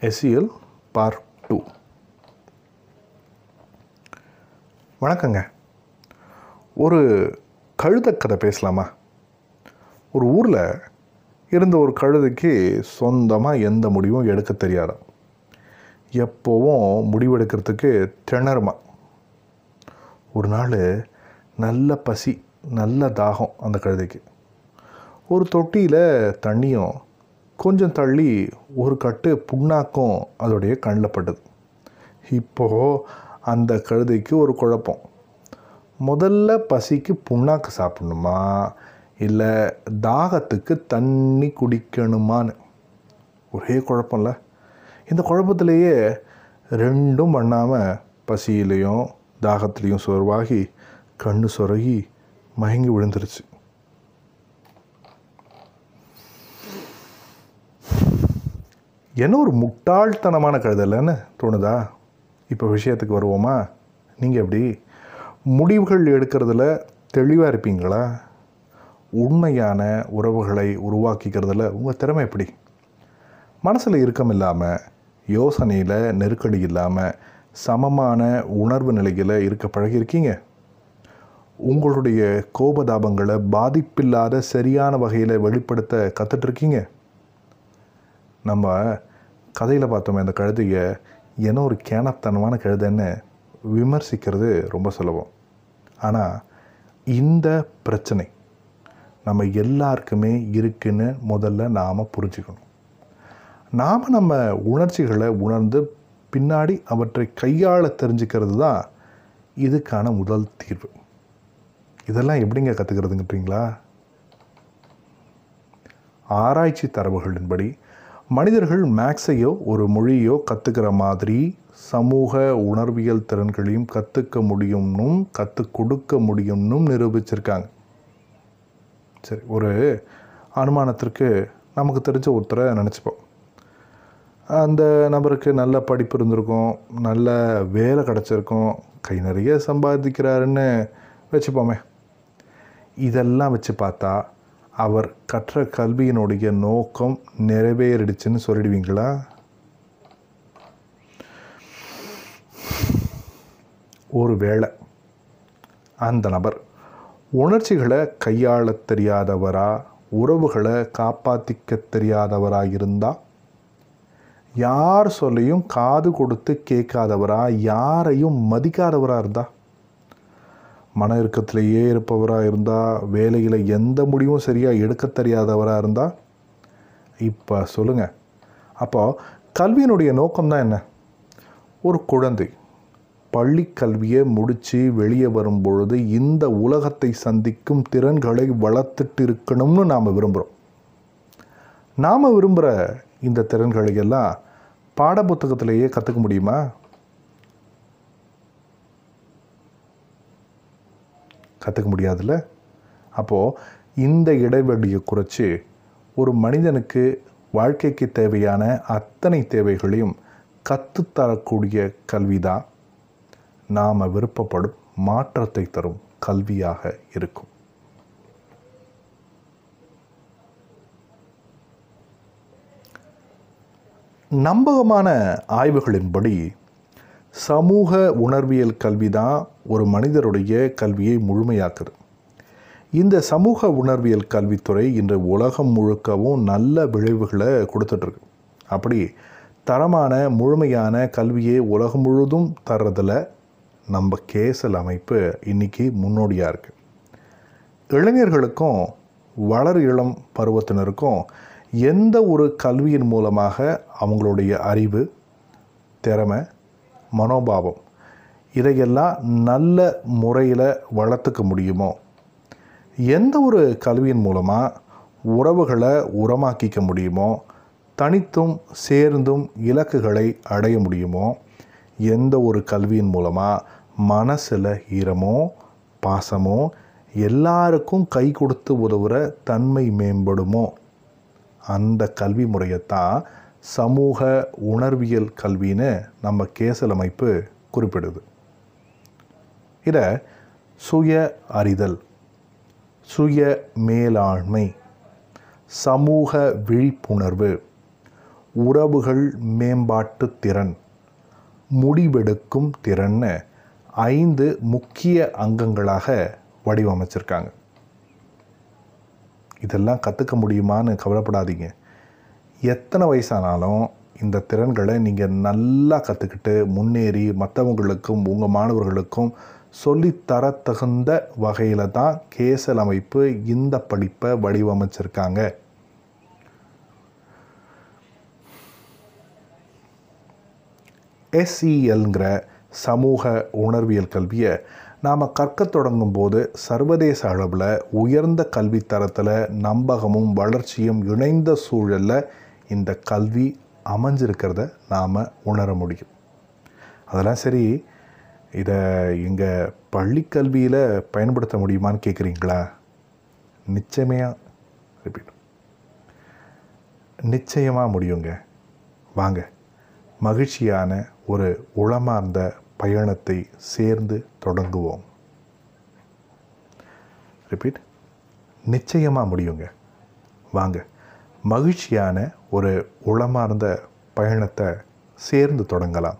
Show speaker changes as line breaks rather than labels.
SEL part two வணக்கங்க. ஒரு கழுதக்கதை பேசலாமா? ஒரு ஊரில் இருந்த ஒரு கழுதைக்கு சொந்தமாக எந்த முடிவும் எடுக்க தெரியாது? எப்போவும் முடிவெடுக்கிறதுக்கு திணறுமா? ஒரு நாள் நல்ல பசி நல்ல தாகம் அந்த கழுதைக்கு. ஒரு தொட்டியில் தண்ணியும் கொஞ்சம் தள்ளி ஒரு கட்டு புண்ணாக்கும் அதோடைய கண்ணில் பட்டது. இப்போது அந்த கழுதைக்கு ஒரு குழப்பம். முதல்ல பசிக்கு புண்ணாக்கு சாப்பிடணுமா? இல்லை தாகத்துக்கு தண்ணி குடிக்கணுமான்னு? ஒரே குழப்பம்ல. இந்த குழப்பத்திலேயே ரெண்டும் பண்ணாமல் பசியிலையும் தாகத்துலேயும் சோர்வாகி கண்ணு சொருகி மயங்கி விழுந்துருச்சு. என்ன ஒரு முட்டாள்தனமான கருதல்னு தோணுதா? இப்போ விஷயத்துக்கு வருவோமா? நீங்கள் எப்படி முடிவுகள் எடுக்கிறதுல தெளிவாக இருப்பீங்களா? உண்மையான உறவுகளை உருவாக்கிக்கிறதுல உங்கள் திறமை எப்படி? மனசில் இறுக்கம் இல்லாமல் யோசனையில் நெருக்கடி இல்லாமல் சமமான உணர்வு நிலையில் இருக்க பழகியிருக்கீங்க? உங்களுடைய கோபதாபங்களை பாதிப்பில்லாத சரியான வகையில் வெளிப்படுத்த கற்றுட்ருக்கீங்க நம்ம கதையில் பார்த்தோமே அந்த கழுதையை என்ன ஒரு கேனத்தனமான கழுதைன்னு விமர்சிக்கிறது ரொம்ப சுலபம். ஆனால் இந்த பிரச்சனை நம்ம எல்லாருக்குமே இருக்குன்னு முதல்ல நாம் புரிஞ்சுக்கணும். நாம் நம்ம உணர்ச்சிகளை உணர்ந்து பின்னாடி அவற்றை கையாள தெரிஞ்சுக்கிறது தான் இதுக்கான முதல் தீர்வு. இதெல்லாம் எப்படிங்க கற்றுக்கிறதுங்கிறீங்களா ஆராய்ச்சி தரவுகளின்படி மனிதர்கள் மேக்ஸையோ ஒரு மொழியோ கற்றுக்கிற மாதிரி சமூக உணர்வியல் திறன்களையும் கற்றுக்க முடியும்னும் கற்றுக் கொடுக்க முடியும்னும் நிரூபிச்சிருக்காங்க. சரி ஒரு அனுமானத்திற்கு நமக்கு தெரிஞ்ச ஒருத்தரை நினச்சிப்போம். அந்த நபருக்கு நல்ல படிப்பு இருந்திருக்கும் நல்ல வேலை கிடச்சிருக்கும் கை நிறைய சம்பாதிக்கிறாருன்னு வச்சுப்போமே. இதெல்லாம் வச்சு பார்த்தா அவர் கற்ற கல்வியினுடைய நோக்கம் நிறைவேறிடுச்சுன்னு சொல்லிடுவீங்களா? ஒரு வேளை அந்த நபர் உணர்ச்சிகளை கையாள தெரியாதவரா உறவுகளை காப்பாற்றிக்க தெரியாதவரா இருந்தால் யார் சொல்லையும் காது கொடுத்து கேட்காதவரா யாரையும் மதிக்காதவராக இருந்தா? மன இறுக்கத்திலேயே இருப்பவராக இருந்தால் வேலையில் எந்த முடிவும் சரியாக எடுக்க தெரியாதவராக இருந்தால் இப்போ சொல்லுங்கள் அப்போ கல்வியினுடைய நோக்கம்தான் என்ன? ஒரு குழந்தை பள்ளி கல்வியை முடித்து வெளியே வரும் பொழுது இந்த உலகத்தை சந்திக்கும் திறன்களை வளர்த்துட்டு இருக்கணும்னு நாம் விரும்புகிறோம் நாம் விரும்புகிற இந்த திறன்களை எல்லாம் பாடப்புத்தகத்திலேயே கற்றுக்க முடியுமா? கற்றுக்க முடியாதுல்ல? அப்போது இந்த இடைவெளியை குறைச்சி ஒரு மனிதனுக்கு வாழ்க்கைக்கு தேவையான அத்தனை தேவைகளையும் கற்றுத்தரக்கூடிய கல்வி தான் நாம் விருப்பப்படும் மாற்றத்தை தரும் கல்வியாக இருக்கும். நம்பகமான ஆய்வுகளின்படி சமூக உணர்வியல் கல்வி தான் ஒரு மனிதருடைய கல்வியை முழுமையாக்குது. இந்த சமூக உணர்வியல் கல்வித்துறை இன்று உலகம் முழுக்கவும் நல்ல விளைவுகளை கொடுத்துட்ருக்கு. அப்படி தரமான முழுமையான கல்வியை உலகம் முழுதும் தர்றதில் நம்ம கேசல் அமைப்பு இன்றைக்கி முன்னோடியாக இருக்குது இளைஞர்களுக்கும் வளர் இளம் பருவத்தினருக்கும் எந்த ஒரு கல்வியின் மூலமாக அவங்களுடைய அறிவு திறமை மனோபாவம். இதையெல்லாம் நல்ல முறையில் வளர்த்துக்க முடியுமோ? எந்த ஒரு கல்வியின் மூலமாக உறவுகளை உரமாக்கிக்க முடியுமோ? தனித்தும் சேர்ந்தும் இலக்குகளை அடைய முடியுமோ? எந்த ஒரு கல்வியின் மூலமாக மனசில் ஈரமோ பாசமோ எல்லாருக்கும் கை கொடுத்து உதவுற தன்மை மேம்படுமோ? அந்த கல்வி முறையைத்தான் சமூக உணர்வியல் கல்வின்னு நம்ம கேசல் அமைப்பு குறிப்பிடுது. இதை சுய அறிதல் சுய மேலாண்மை சமூக விழிப்புணர்வு உறவுகள் மேம்பாட்டு திறன் முடிவெடுக்கும் திறன்னு ஐந்து முக்கிய அங்கங்களாக வடிவமைச்சிருக்காங்க. இதெல்லாம் கற்றுக்க முடியுமான்னு கவலைப்படாதீங்க. எத்தனை வயசானாலும் இந்த திறன்களை நீங்கள் நல்லா கற்றுக்கிட்டு முன்னேறி மற்றவங்களுக்கும் உங்கள் மாணவர்களுக்கும் சொல்லித்தர தகுந்த வகையில் தான் கேசல் அமைப்பு இந்த படிப்பை வடிவமைச்சிருக்காங்க. எஸ்இஎல்ங்கிற சமூக உணர்வியல் கல்வியை நாம் கற்க தொடங்கும் போது சர்வதேச அளவில் உயர்ந்த கல்வித்தரத்தில் நம்பகமும் வளர்ச்சியும் இணைந்த சூழலில் இந்த கல்வி அமைஞ்சிருக்கிறத நாம் உணர முடியும். அதெல்லாம் சரி இதை எங்கள் பள்ளிக்கல்வியில் பயன்படுத்த முடியுமான்னு கேட்குறீங்களா நிச்சயமையாக ரிப்பீட் நிச்சயமாக முடியுங்க. வாங்க மகிழ்ச்சியான ஒரு உளமார்ந்த பயணத்தை சேர்ந்து தொடங்குவோம். ரிப்பீட். நிச்சயமாக முடியுங்க. வாங்க மகிழ்ச்சியான ஒரு உளமார்ந்த பயணத்தை சேர்ந்து தொடங்கலாம்.